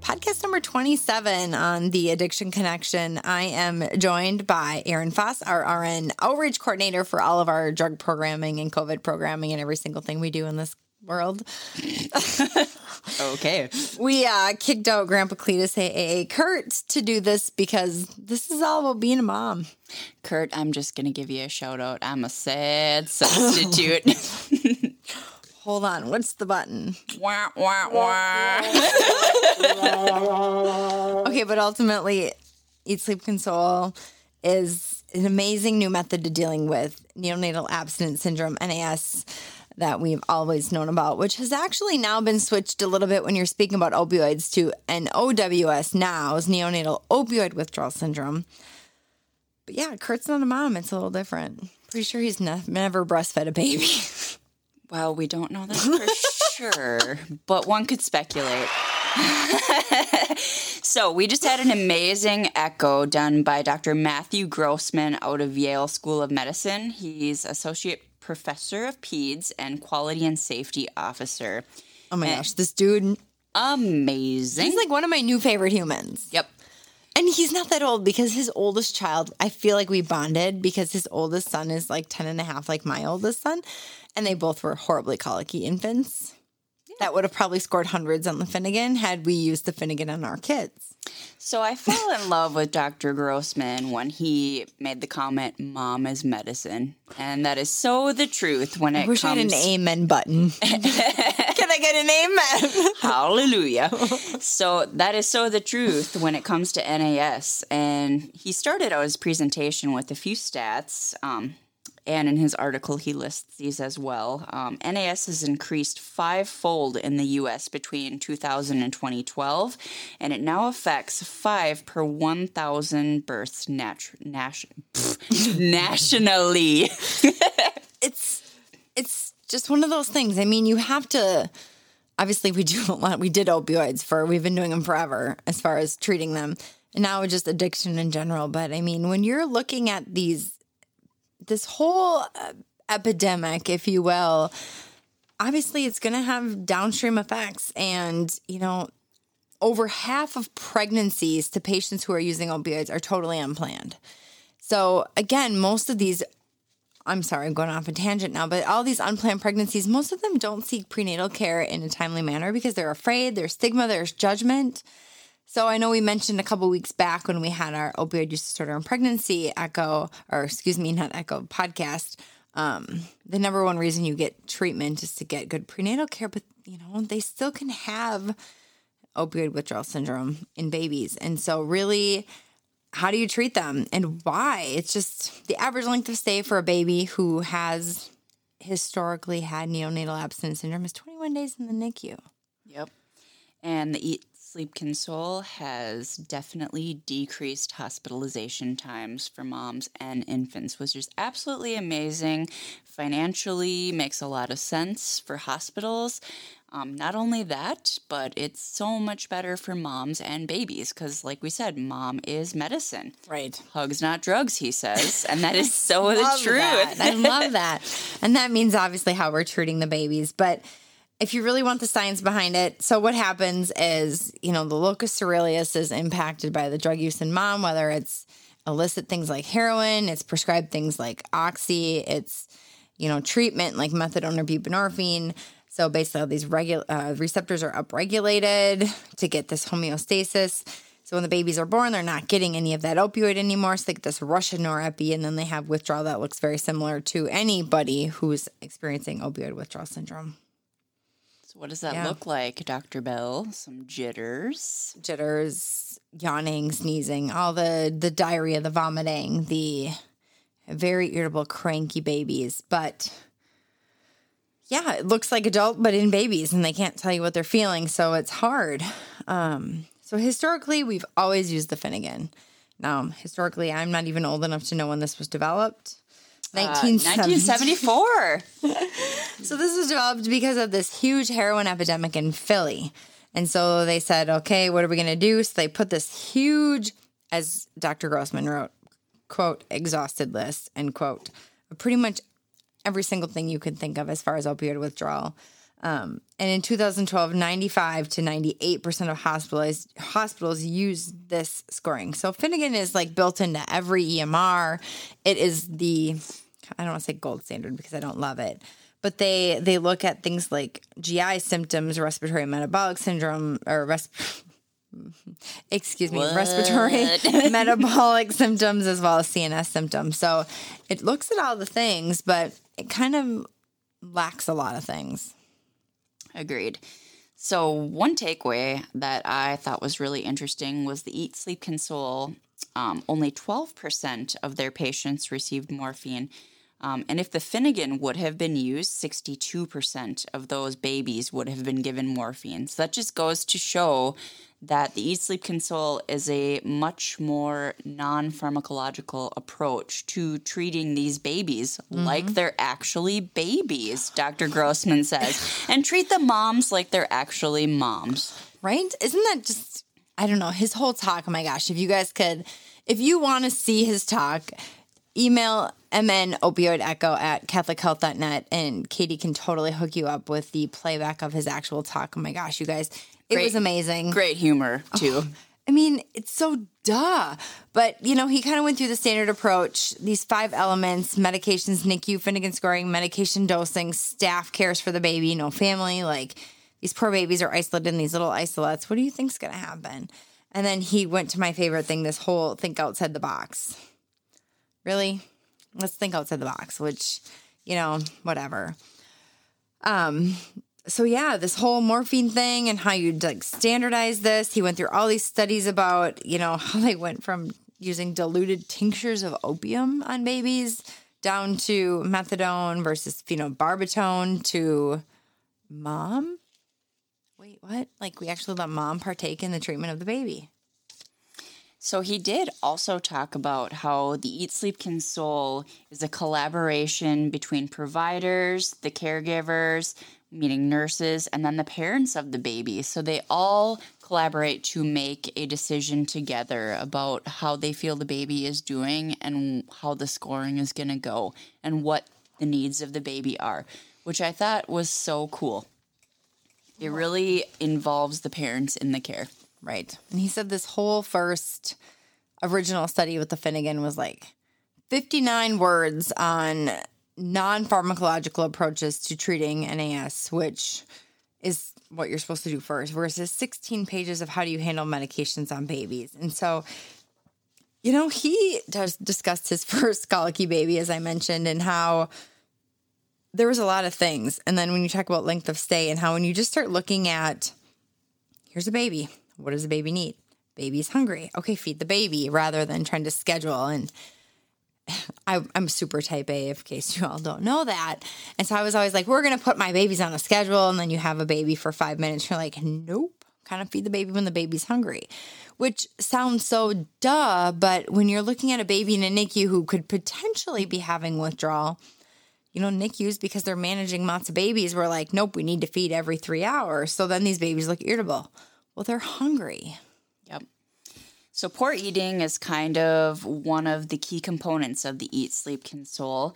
podcast number 27 on the Addiction Connection. I am joined by Erin Foss, our RN outreach coordinator for all of our drug programming and COVID programming and every single thing we do in this world. okay. We uh, kicked out Grandpa Cletus, aka Kurt, to do this because this is all about being a mom. Kurt, I'm just going to give you a shout out. I'm a sad substitute. Hold on, what's the button? wah, wah, wah. okay, but ultimately, Eat Sleep Console is an amazing new method to dealing with neonatal abstinence syndrome, NAS, that we've always known about, which has actually now been switched a little bit when you're speaking about opioids to NOWS now is neonatal opioid withdrawal syndrome. But yeah, Kurt's not a mom. It's a little different. Pretty sure he's ne- never breastfed a baby. Well, we don't know that for sure, but one could speculate. so, we just had an amazing echo done by Dr. Matthew Grossman out of Yale School of Medicine. He's associate professor of peds and quality and safety officer. Oh my and gosh, this dude amazing. He's like one of my new favorite humans. Yep. And he's not that old because his oldest child, I feel like we bonded because his oldest son is like 10 and a half, like my oldest son. And they both were horribly colicky infants. Yeah. That would have probably scored hundreds on the Finnegan had we used the Finnegan on our kids. So I fell in love with Dr. Grossman when he made the comment, "Mom is medicine," and that is so the truth when it I wish comes. I had an amen button. Can I get an amen? Hallelujah! so that is so the truth when it comes to NAS, and he started out his presentation with a few stats. Um, and in his article, he lists these as well. Um, NAS has increased fivefold in the U.S. between 2000 and 2012, and it now affects five per 1,000 births nat- nat- nationally. it's it's just one of those things. I mean, you have to. Obviously, we do a lot. We did opioids for. We've been doing them forever as far as treating them, and now just addiction in general. But I mean, when you're looking at these this whole uh, epidemic, if you will, obviously it's going to have downstream effects. And, you know, over half of pregnancies to patients who are using opioids are totally unplanned. So, again, most of these, I'm sorry, I'm going off a tangent now, but all these unplanned pregnancies, most of them don't seek prenatal care in a timely manner because they're afraid, there's stigma, there's judgment. So I know we mentioned a couple weeks back when we had our opioid use disorder and pregnancy echo, or excuse me, not echo podcast. Um, the number one reason you get treatment is to get good prenatal care, but you know they still can have opioid withdrawal syndrome in babies, and so really, how do you treat them and why? It's just the average length of stay for a baby who has historically had neonatal abstinence syndrome is 21 days in the NICU. Yep. And the Sleep Console has definitely decreased hospitalization times for moms and infants, which is absolutely amazing. Financially, makes a lot of sense for hospitals. Um, not only that, but it's so much better for moms and babies because, like we said, mom is medicine. Right. Hugs, not drugs, he says. And that is so the truth. That. I love that. And that means obviously how we're treating the babies. But if you really want the science behind it, so what happens is, you know, the locus coeruleus is impacted by the drug use in mom, whether it's illicit things like heroin, it's prescribed things like oxy, it's, you know, treatment like methadone or buprenorphine. So basically, all these regu- uh, receptors are upregulated to get this homeostasis. So when the babies are born, they're not getting any of that opioid anymore. So they get this rush of norepi, and then they have withdrawal that looks very similar to anybody who's experiencing opioid withdrawal syndrome. So what does that yeah. look like, Dr. Bell? Some jitters. Jitters, yawning, sneezing, all the the diarrhea, the vomiting, the very irritable, cranky babies. But yeah, it looks like adult, but in babies, and they can't tell you what they're feeling, so it's hard. Um, So historically, we've always used the Finnegan. Now, historically, I'm not even old enough to know when this was developed. Uh, 1970. 1974. So this was developed because of this huge heroin epidemic in Philly. And so they said, okay, what are we going to do? So they put this huge, as Dr. Grossman wrote, quote, exhausted list, end quote, pretty much every single thing you could think of as far as opioid withdrawal. Um, and in 2012, 95 to 98% of hospitals, hospitals use this scoring. So Finnegan is like built into every EMR. It is the, I don't want to say gold standard because I don't love it, but they they look at things like GI symptoms, respiratory metabolic syndrome, or res- excuse me, respiratory metabolic symptoms as well as CNS symptoms. So it looks at all the things, but it kind of lacks a lot of things. Agreed. So, one takeaway that I thought was really interesting was the Eat Sleep Console. Um, only 12% of their patients received morphine. Um, and if the Finnegan would have been used, 62% of those babies would have been given morphine. So that just goes to show that the Eat Sleep Console is a much more non pharmacological approach to treating these babies like they're actually babies, Dr. Grossman says, and treat the moms like they're actually moms. Right? Isn't that just, I don't know, his whole talk? Oh my gosh, if you guys could, if you want to see his talk, email mn opioid echo at catholichealth.net and Katie can totally hook you up with the playback of his actual talk. Oh my gosh, you guys, it Great- was amazing. Great humor, oh, too. I mean, it's so duh. But, you know, he kind of went through the standard approach these five elements medications, NICU, Finnegan scoring, medication dosing, staff cares for the baby, no family. Like, these poor babies are isolated in these little isolettes. What do you think's going to happen? And then he went to my favorite thing this whole think outside the box. Really? Let's think outside the box, which, you know, whatever. Um, so yeah, this whole morphine thing and how you like standardize this. He went through all these studies about, you know, how they went from using diluted tinctures of opium on babies down to methadone versus phenobarbital to mom. Wait, what? Like we actually let mom partake in the treatment of the baby. So he did also talk about how the Eat Sleep Console is a collaboration between providers, the caregivers, meaning nurses, and then the parents of the baby. So they all collaborate to make a decision together about how they feel the baby is doing and how the scoring is going to go and what the needs of the baby are, which I thought was so cool. It really involves the parents in the care. Right. And he said this whole first original study with the Finnegan was like 59 words on non pharmacological approaches to treating NAS, which is what you're supposed to do first, versus 16 pages of how do you handle medications on babies. And so, you know, he does discussed his first colicky baby, as I mentioned, and how there was a lot of things. And then when you talk about length of stay and how when you just start looking at here's a baby, what does the baby need? Baby's hungry. Okay, feed the baby rather than trying to schedule. And I, I'm super type A, in case you all don't know that. And so I was always like, we're going to put my babies on a schedule. And then you have a baby for five minutes. You're like, nope, kind of feed the baby when the baby's hungry, which sounds so duh. But when you're looking at a baby in a NICU who could potentially be having withdrawal, you know, NICUs, because they're managing lots of babies, we're like, nope, we need to feed every three hours. So then these babies look irritable. Well, they're hungry. Yep. So, poor eating is kind of one of the key components of the Eat Sleep Console.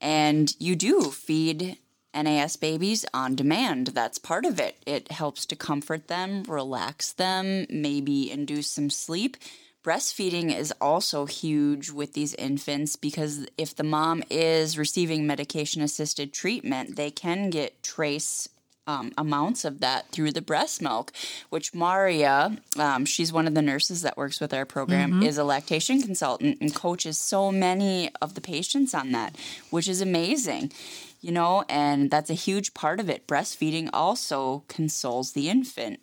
And you do feed NAS babies on demand. That's part of it. It helps to comfort them, relax them, maybe induce some sleep. Breastfeeding is also huge with these infants because if the mom is receiving medication assisted treatment, they can get trace um, amounts of that through the breast milk, which Maria, um, she's one of the nurses that works with our program, is a lactation consultant and coaches so many of the patients on that, which is amazing, you know, and that's a huge part of it. Breastfeeding also consoles the infant.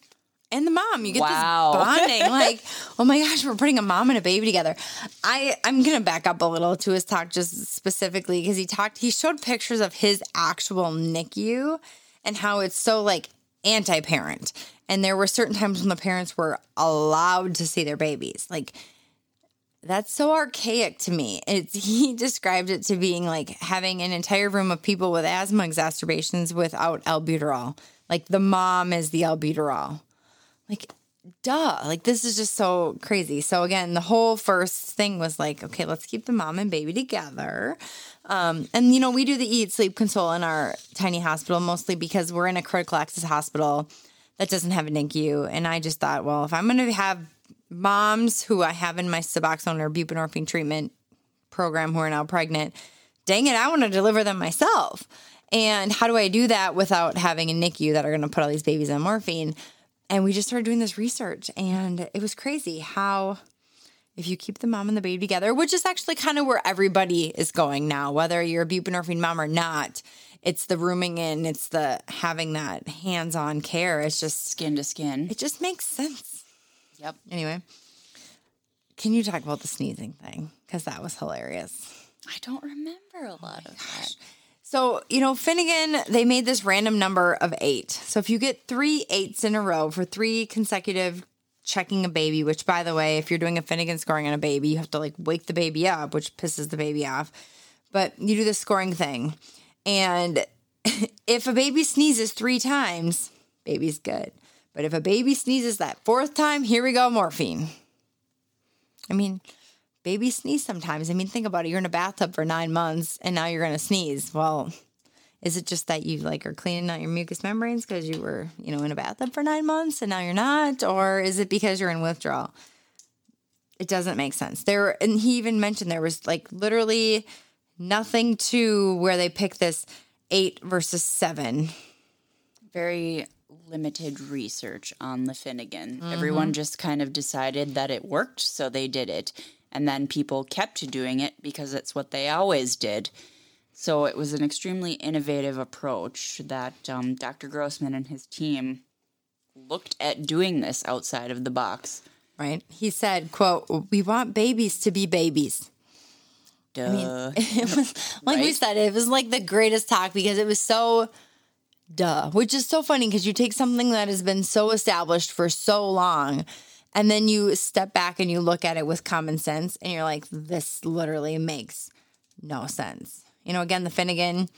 and the mom. You get Wow. this bonding. like, oh my gosh, we're putting a mom and a baby together. I I'm gonna back up a little to his talk just specifically because he talked. He showed pictures of his actual NICU and how it's so like anti parent. And there were certain times when the parents were allowed to see their babies. Like, that's so archaic to me. It's, he described it to being like having an entire room of people with asthma exacerbations without albuterol. Like the mom is the albuterol. Like, duh. Like, this is just so crazy. So, again, the whole first thing was like, okay, let's keep the mom and baby together. Um, and, you know, we do the eat, sleep, console in our tiny hospital mostly because we're in a critical access hospital that doesn't have a NICU. And I just thought, well, if I'm going to have moms who I have in my Suboxone or buprenorphine treatment program who are now pregnant, dang it, I want to deliver them myself. And how do I do that without having a NICU that are going to put all these babies on morphine? And we just started doing this research, and it was crazy how if you keep the mom and the baby together, which is actually kind of where everybody is going now, whether you're a buprenorphine mom or not, it's the rooming in, it's the having that hands-on care. It's just Skin to skin. it just makes sense. Yep. Anyway, can you talk about the sneezing thing? Because that was hilarious. I don't remember a lot of that. So, you know, Finnegan, they made this random number of eight. So if you get three eights in a row for three consecutive checking a baby, which by the way, if you're doing a Finnegan scoring on a baby, you have to like wake the baby up, which pisses the baby off. But you do the scoring thing. And if a baby sneezes three times, baby's good. But if a baby sneezes that fourth time, here we go, morphine. I mean, babies sneeze sometimes. I mean, think about it. You're in a bathtub for nine months and now you're going to sneeze. Well, is it just that you like are cleaning out your mucous membranes because you were, you know, in a bathtub for nine months and now you're not? Or is it because you're in withdrawal? It doesn't make sense. There, and he even mentioned there was like literally nothing to where they picked this eight versus seven. Very limited research on the Finnegan. Everyone mm-hmm. just kind of decided that it worked, so they did it. And then people kept doing it because it's what they always did. So it was an extremely innovative approach that um, Dr. Grossman and his team looked at doing this outside of the box. Right? He said, "quote We want babies to be babies." Duh. It was like we said, it was like the greatest talk because it was so duh, which is so funny because you take something that has been so established for so long and then you step back and you look at it with common sense and you're like, this literally makes no sense. You know, again, the Finnegan,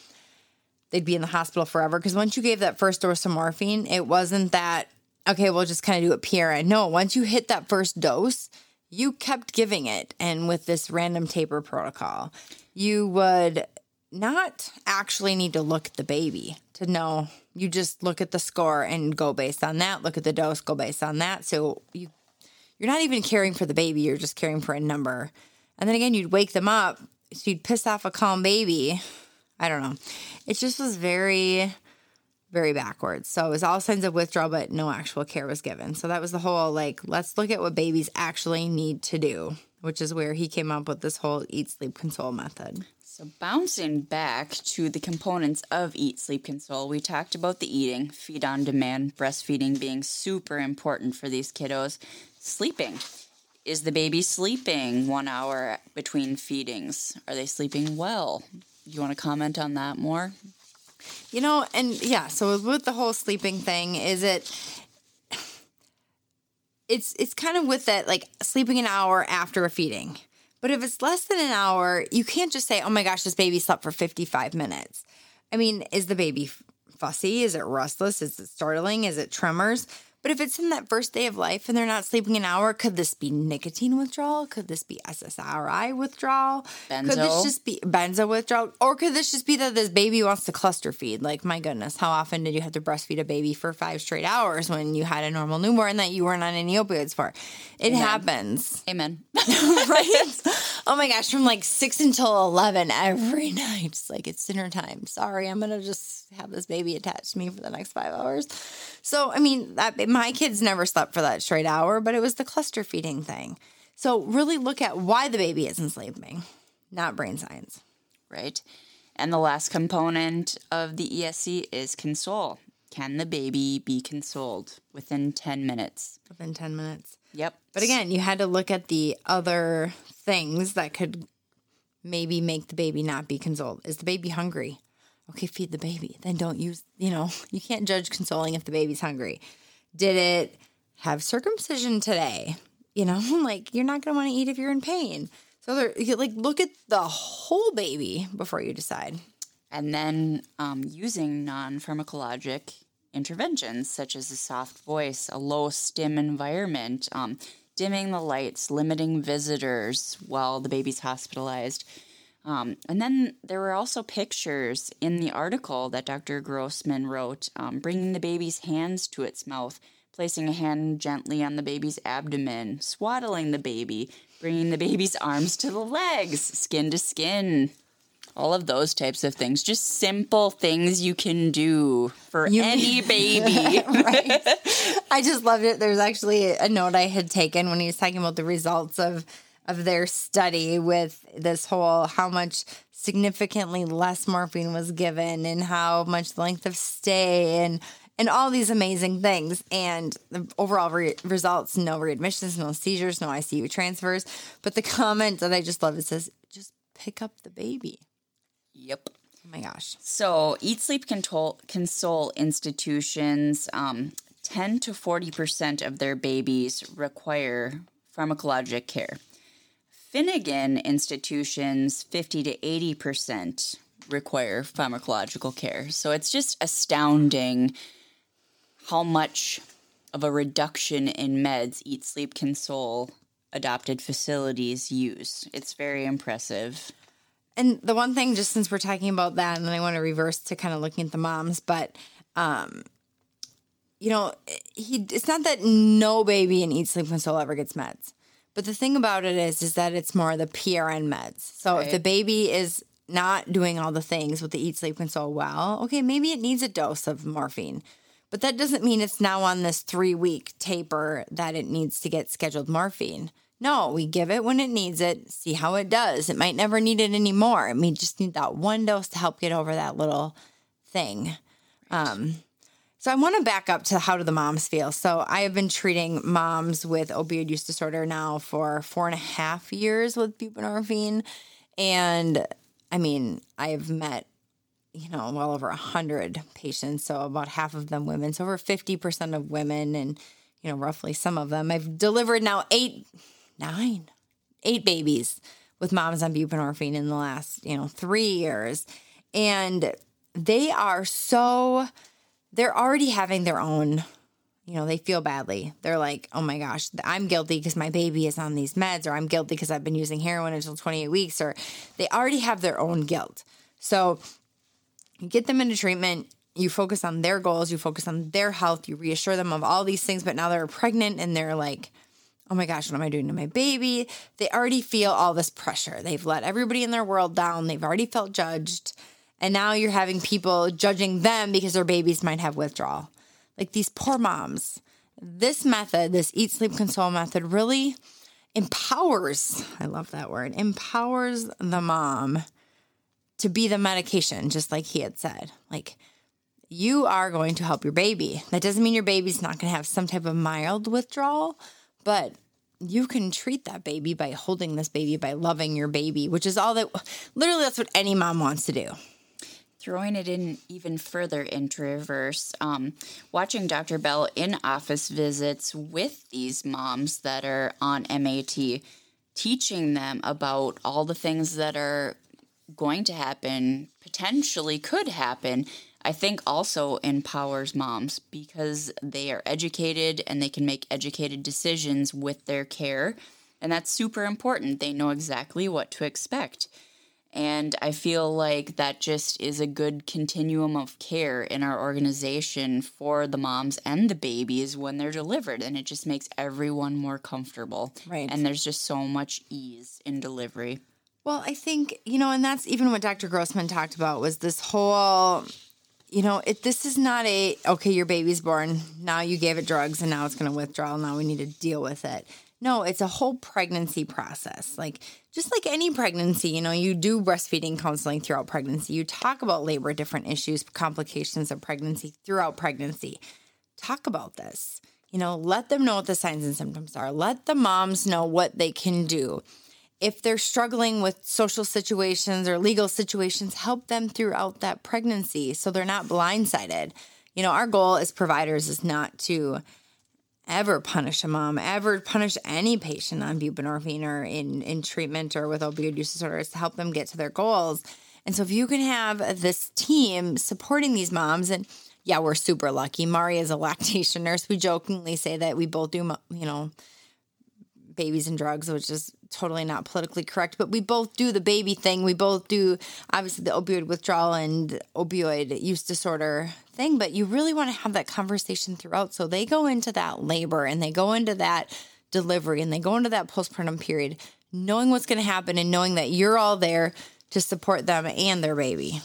they'd be in the hospital forever because once you gave that first dose of morphine, it wasn't that, okay, we'll just kind of do it PRN. No, once you hit that first dose, you kept giving it. And with this random taper protocol, you would not actually need to look at the baby to know. You just look at the score and go based on that. Look at the dose, go based on that. So you you're not even caring for the baby, you're just caring for a number. And then again, you'd wake them up, so you'd piss off a calm baby. I don't know. It just was very, very backwards. So it was all signs of withdrawal, but no actual care was given. So that was the whole like, let's look at what babies actually need to do, which is where he came up with this whole eat, sleep, console method. So, bouncing back to the components of Eat, Sleep, Console, we talked about the eating, feed on demand, breastfeeding being super important for these kiddos. Sleeping. Is the baby sleeping one hour between feedings? Are they sleeping well? You want to comment on that more? You know, and yeah, so with the whole sleeping thing, is it it's it's kind of with that like sleeping an hour after a feeding. But if it's less than an hour, you can't just say, "Oh my gosh, this baby slept for 55 minutes." I mean, is the baby fussy? Is it restless? Is it startling? Is it tremors? But if it's in that first day of life and they're not sleeping an hour, could this be nicotine withdrawal? Could this be SSRI withdrawal? Could this just be benzo withdrawal? Or could this just be that this baby wants to cluster feed? Like, my goodness, how often did you have to breastfeed a baby for five straight hours when you had a normal newborn that you weren't on any opioids for? It happens, Amen. right? oh my gosh, from like six until 11 every night. It's like, it's dinner time. Sorry, I'm going to just have this baby attached to me for the next five hours. So, I mean, that my kids never slept for that straight hour, but it was the cluster feeding thing. So, really look at why the baby isn't sleeping, not brain science. right? And the last component of the ESC is console. Can the baby be consoled within 10 minutes? Within 10 minutes. Yep. But again, you had to look at the other things that could maybe make the baby not be consoled. Is the baby hungry? Okay, feed the baby. Then don't use, you know, you can't judge consoling if the baby's hungry. Did it have circumcision today? You know, like you're not going to want to eat if you're in pain. So they're you, like, look at the whole baby before you decide. And then um, using non pharmacologic interventions such as a soft voice, a low stim environment, um, dimming the lights, limiting visitors while the baby's hospitalized. Um, and then there were also pictures in the article that Dr. Grossman wrote, um, bringing the baby's hands to its mouth, placing a hand gently on the baby's abdomen, swaddling the baby, bringing the baby's arms to the legs, skin to skin. All of those types of things, just simple things you can do for You- any baby. right. I just loved it. There's actually a note I had taken when he was talking about the results of of their study with this whole how much significantly less morphine was given and how much length of stay and and all these amazing things and the overall re- results no readmissions no seizures no ICU transfers but the comment that I just love it says just pick up the baby yep. oh my gosh So, Eat Sleep Control, Console institutions, um, 10 to 40% of their babies require pharmacologic care. Finnegan institutions, 50 to 80% require pharmacological care. So, it's just astounding how much of a reduction in meds Eat Sleep Console adopted facilities use. It's very impressive. And the one thing, just since we're talking about that, and then I want to reverse to kind of looking at the moms, but um, you know, he it's not that no baby in Eat Sleep Console ever gets meds, but the thing about it is, is that it's more the PRN meds. So if the baby is not doing all the things with the Eat Sleep Console well, okay, maybe it needs a dose of morphine. But that doesn't mean it's now on this three week taper that it needs to get scheduled morphine. No, we give it when it needs it, see how it does. It might never need it anymore. It may just need that one dose to help get over that little thing. Um, so I want to back up to how do the moms feel. So I have been treating moms with opioid use disorder now for four and a half years with buprenorphine, and I mean I've met you know well over a hundred patients. So about half of them women. So over fifty percent of women, and you know roughly some of them. I've delivered now eight, nine, eight babies with moms on buprenorphine in the last you know three years, and they are so they're already having their own you know they feel badly. They're like oh my gosh i'm guilty because my baby is on these meds or i'm guilty because i've been using heroin until 28 weeks or they already have their own guilt. So you get them into treatment you focus on their goals you focus on their health you reassure them of all these things but now they're pregnant and they're like oh my gosh what am i doing to my baby they already feel all this pressure they've let everybody in their world down they've already felt judged and now you're having people judging them because their babies might have withdrawal. Like these poor moms. This method, this eat, sleep, console method, really empowers, I love that word, empowers the mom to be the medication, just like he had said. Like, you are going to help your baby. That doesn't mean your baby's not going to have some type of mild withdrawal, but you can treat that baby by holding this baby, by loving your baby, which is all that literally that's what any mom wants to do. Throwing it in even further into reverse, um, watching Dr. Bell in office visits with these moms that are on MAT, teaching them about all the things that are going to happen, potentially could happen, I think also empowers moms because they are educated and they can make educated decisions with their care. And that's super important. They know exactly what to expect. And I feel like that just is a good continuum of care in our organization for the moms and the babies when they're delivered. And it just makes everyone more comfortable. Right. And there's just so much ease in delivery. Well, I think, you know, and that's even what Dr. Grossman talked about was this whole, you know, it this is not a okay, your baby's born, now you gave it drugs and now it's going to withdraw, now we need to deal with it. No, it's a whole pregnancy process. Like just like any pregnancy, you know, you do breastfeeding counseling throughout pregnancy. You talk about labor, different issues, complications of pregnancy throughout pregnancy. Talk about this. You know, let them know what the signs and symptoms are. Let the moms know what they can do. If they're struggling with social situations or legal situations, help them throughout that pregnancy so they're not blindsided. You know, our goal as providers is not to ever punish a mom, ever punish any patient on buprenorphine or in, in treatment or with opioid use disorders to help them get to their goals. And so if you can have this team supporting these moms and yeah, we're super lucky. Mari is a lactation nurse. We jokingly say that we both do, you know, babies and drugs, which is totally not politically correct, but we both do the baby thing. We both do obviously the opioid withdrawal and opioid use disorder thing, but you really want to have that conversation throughout. So they go into that labor and they go into that delivery and they go into that postpartum period knowing what's going to happen and knowing that you're all there to support them and their baby.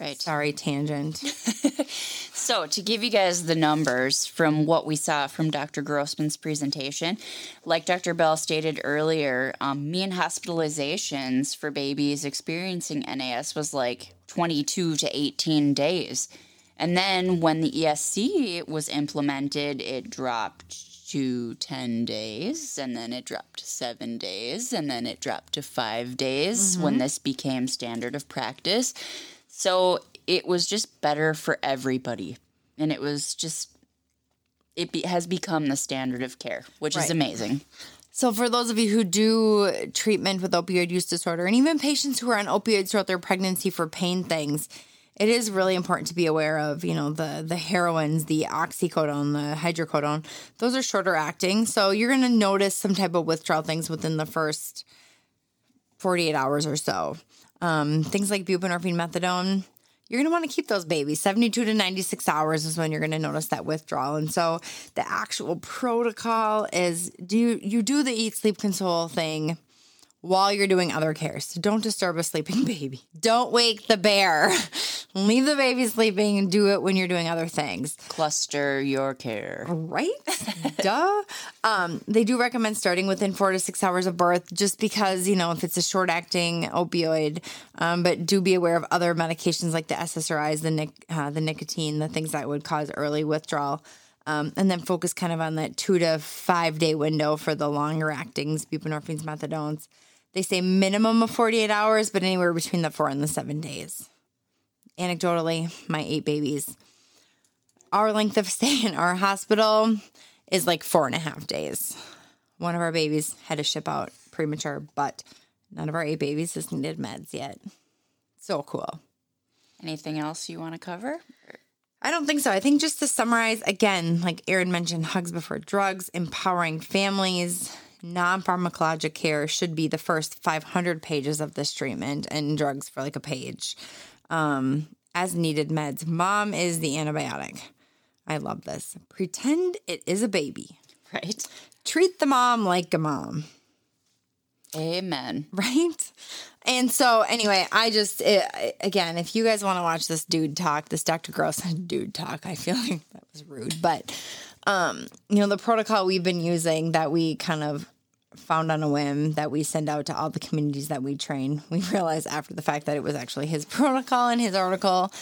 Right. Sorry, tangent. so, to give you guys the numbers from what we saw from Dr. Grossman's presentation, like Dr. Bell stated earlier, um, mean hospitalizations for babies experiencing NAS was like 22 to 18 days. And then when the ESC was implemented, it dropped to 10 days, and then it dropped to seven days, and then it dropped to five days mm-hmm. when this became standard of practice. So it was just better for everybody. And it was just, it be, has become the standard of care, which right. is amazing. So, for those of you who do treatment with opioid use disorder, and even patients who are on opioids throughout their pregnancy for pain things, it is really important to be aware of, you know, the the heroines, the oxycodone, the hydrocodone. Those are shorter acting, so you're going to notice some type of withdrawal things within the first 48 hours or so. Um, things like buprenorphine, methadone, you're going to want to keep those babies. 72 to 96 hours is when you're going to notice that withdrawal. And so the actual protocol is do you, you do the eat, sleep, console thing while you're doing other cares. So don't disturb a sleeping baby. Don't wake the bear. Leave the baby sleeping and do it when you're doing other things. Cluster your care. Right? Duh. Um, they do recommend starting within four to six hours of birth just because, you know, if it's a short acting opioid, um, but do be aware of other medications like the SSRIs, the, nic- uh, the nicotine, the things that would cause early withdrawal. Um, and then focus kind of on that two to five day window for the longer actings, buprenorphines, methadones. They say minimum of 48 hours, but anywhere between the four and the seven days. Anecdotally, my eight babies. Our length of stay in our hospital is like four and a half days. One of our babies had to ship out premature, but none of our eight babies has needed meds yet. So cool. Anything else you want to cover? I don't think so. I think just to summarize again, like Erin mentioned, hugs before drugs, empowering families, non pharmacologic care should be the first 500 pages of this treatment and drugs for like a page. Um, as needed meds. Mom is the antibiotic. I love this. Pretend it is a baby. Right. Treat the mom like a mom. Amen. Right? And so, anyway, I just, it, again, if you guys want to watch this dude talk, this Dr. Gross dude talk, I feel like that was rude. But, um, you know, the protocol we've been using that we kind of found on a whim that we send out to all the communities that we train. We realized after the fact that it was actually his protocol and his article.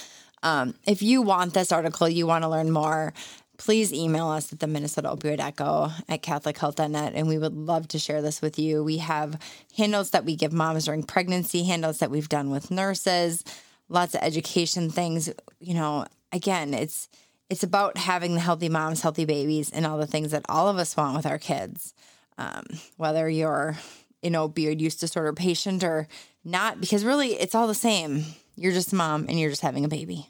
Um, if you want this article, you want to learn more, please email us at the Minnesota Opioid Echo at CatholicHealth.net, and we would love to share this with you. We have handouts that we give moms during pregnancy, handouts that we've done with nurses, lots of education things. You know, again, it's it's about having the healthy moms, healthy babies, and all the things that all of us want with our kids um, whether you're an opioid use disorder patient or not, because really it's all the same. You're just a mom and you're just having a baby.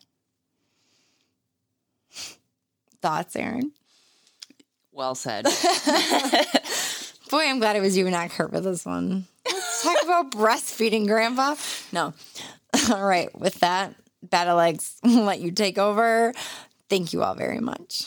Thoughts, Erin? Well said. Boy, I'm glad it was you and not Kurt for this one. Let's talk about breastfeeding, Grandpa. No. All right. With that, Battle Legs, let you take over. Thank you all very much.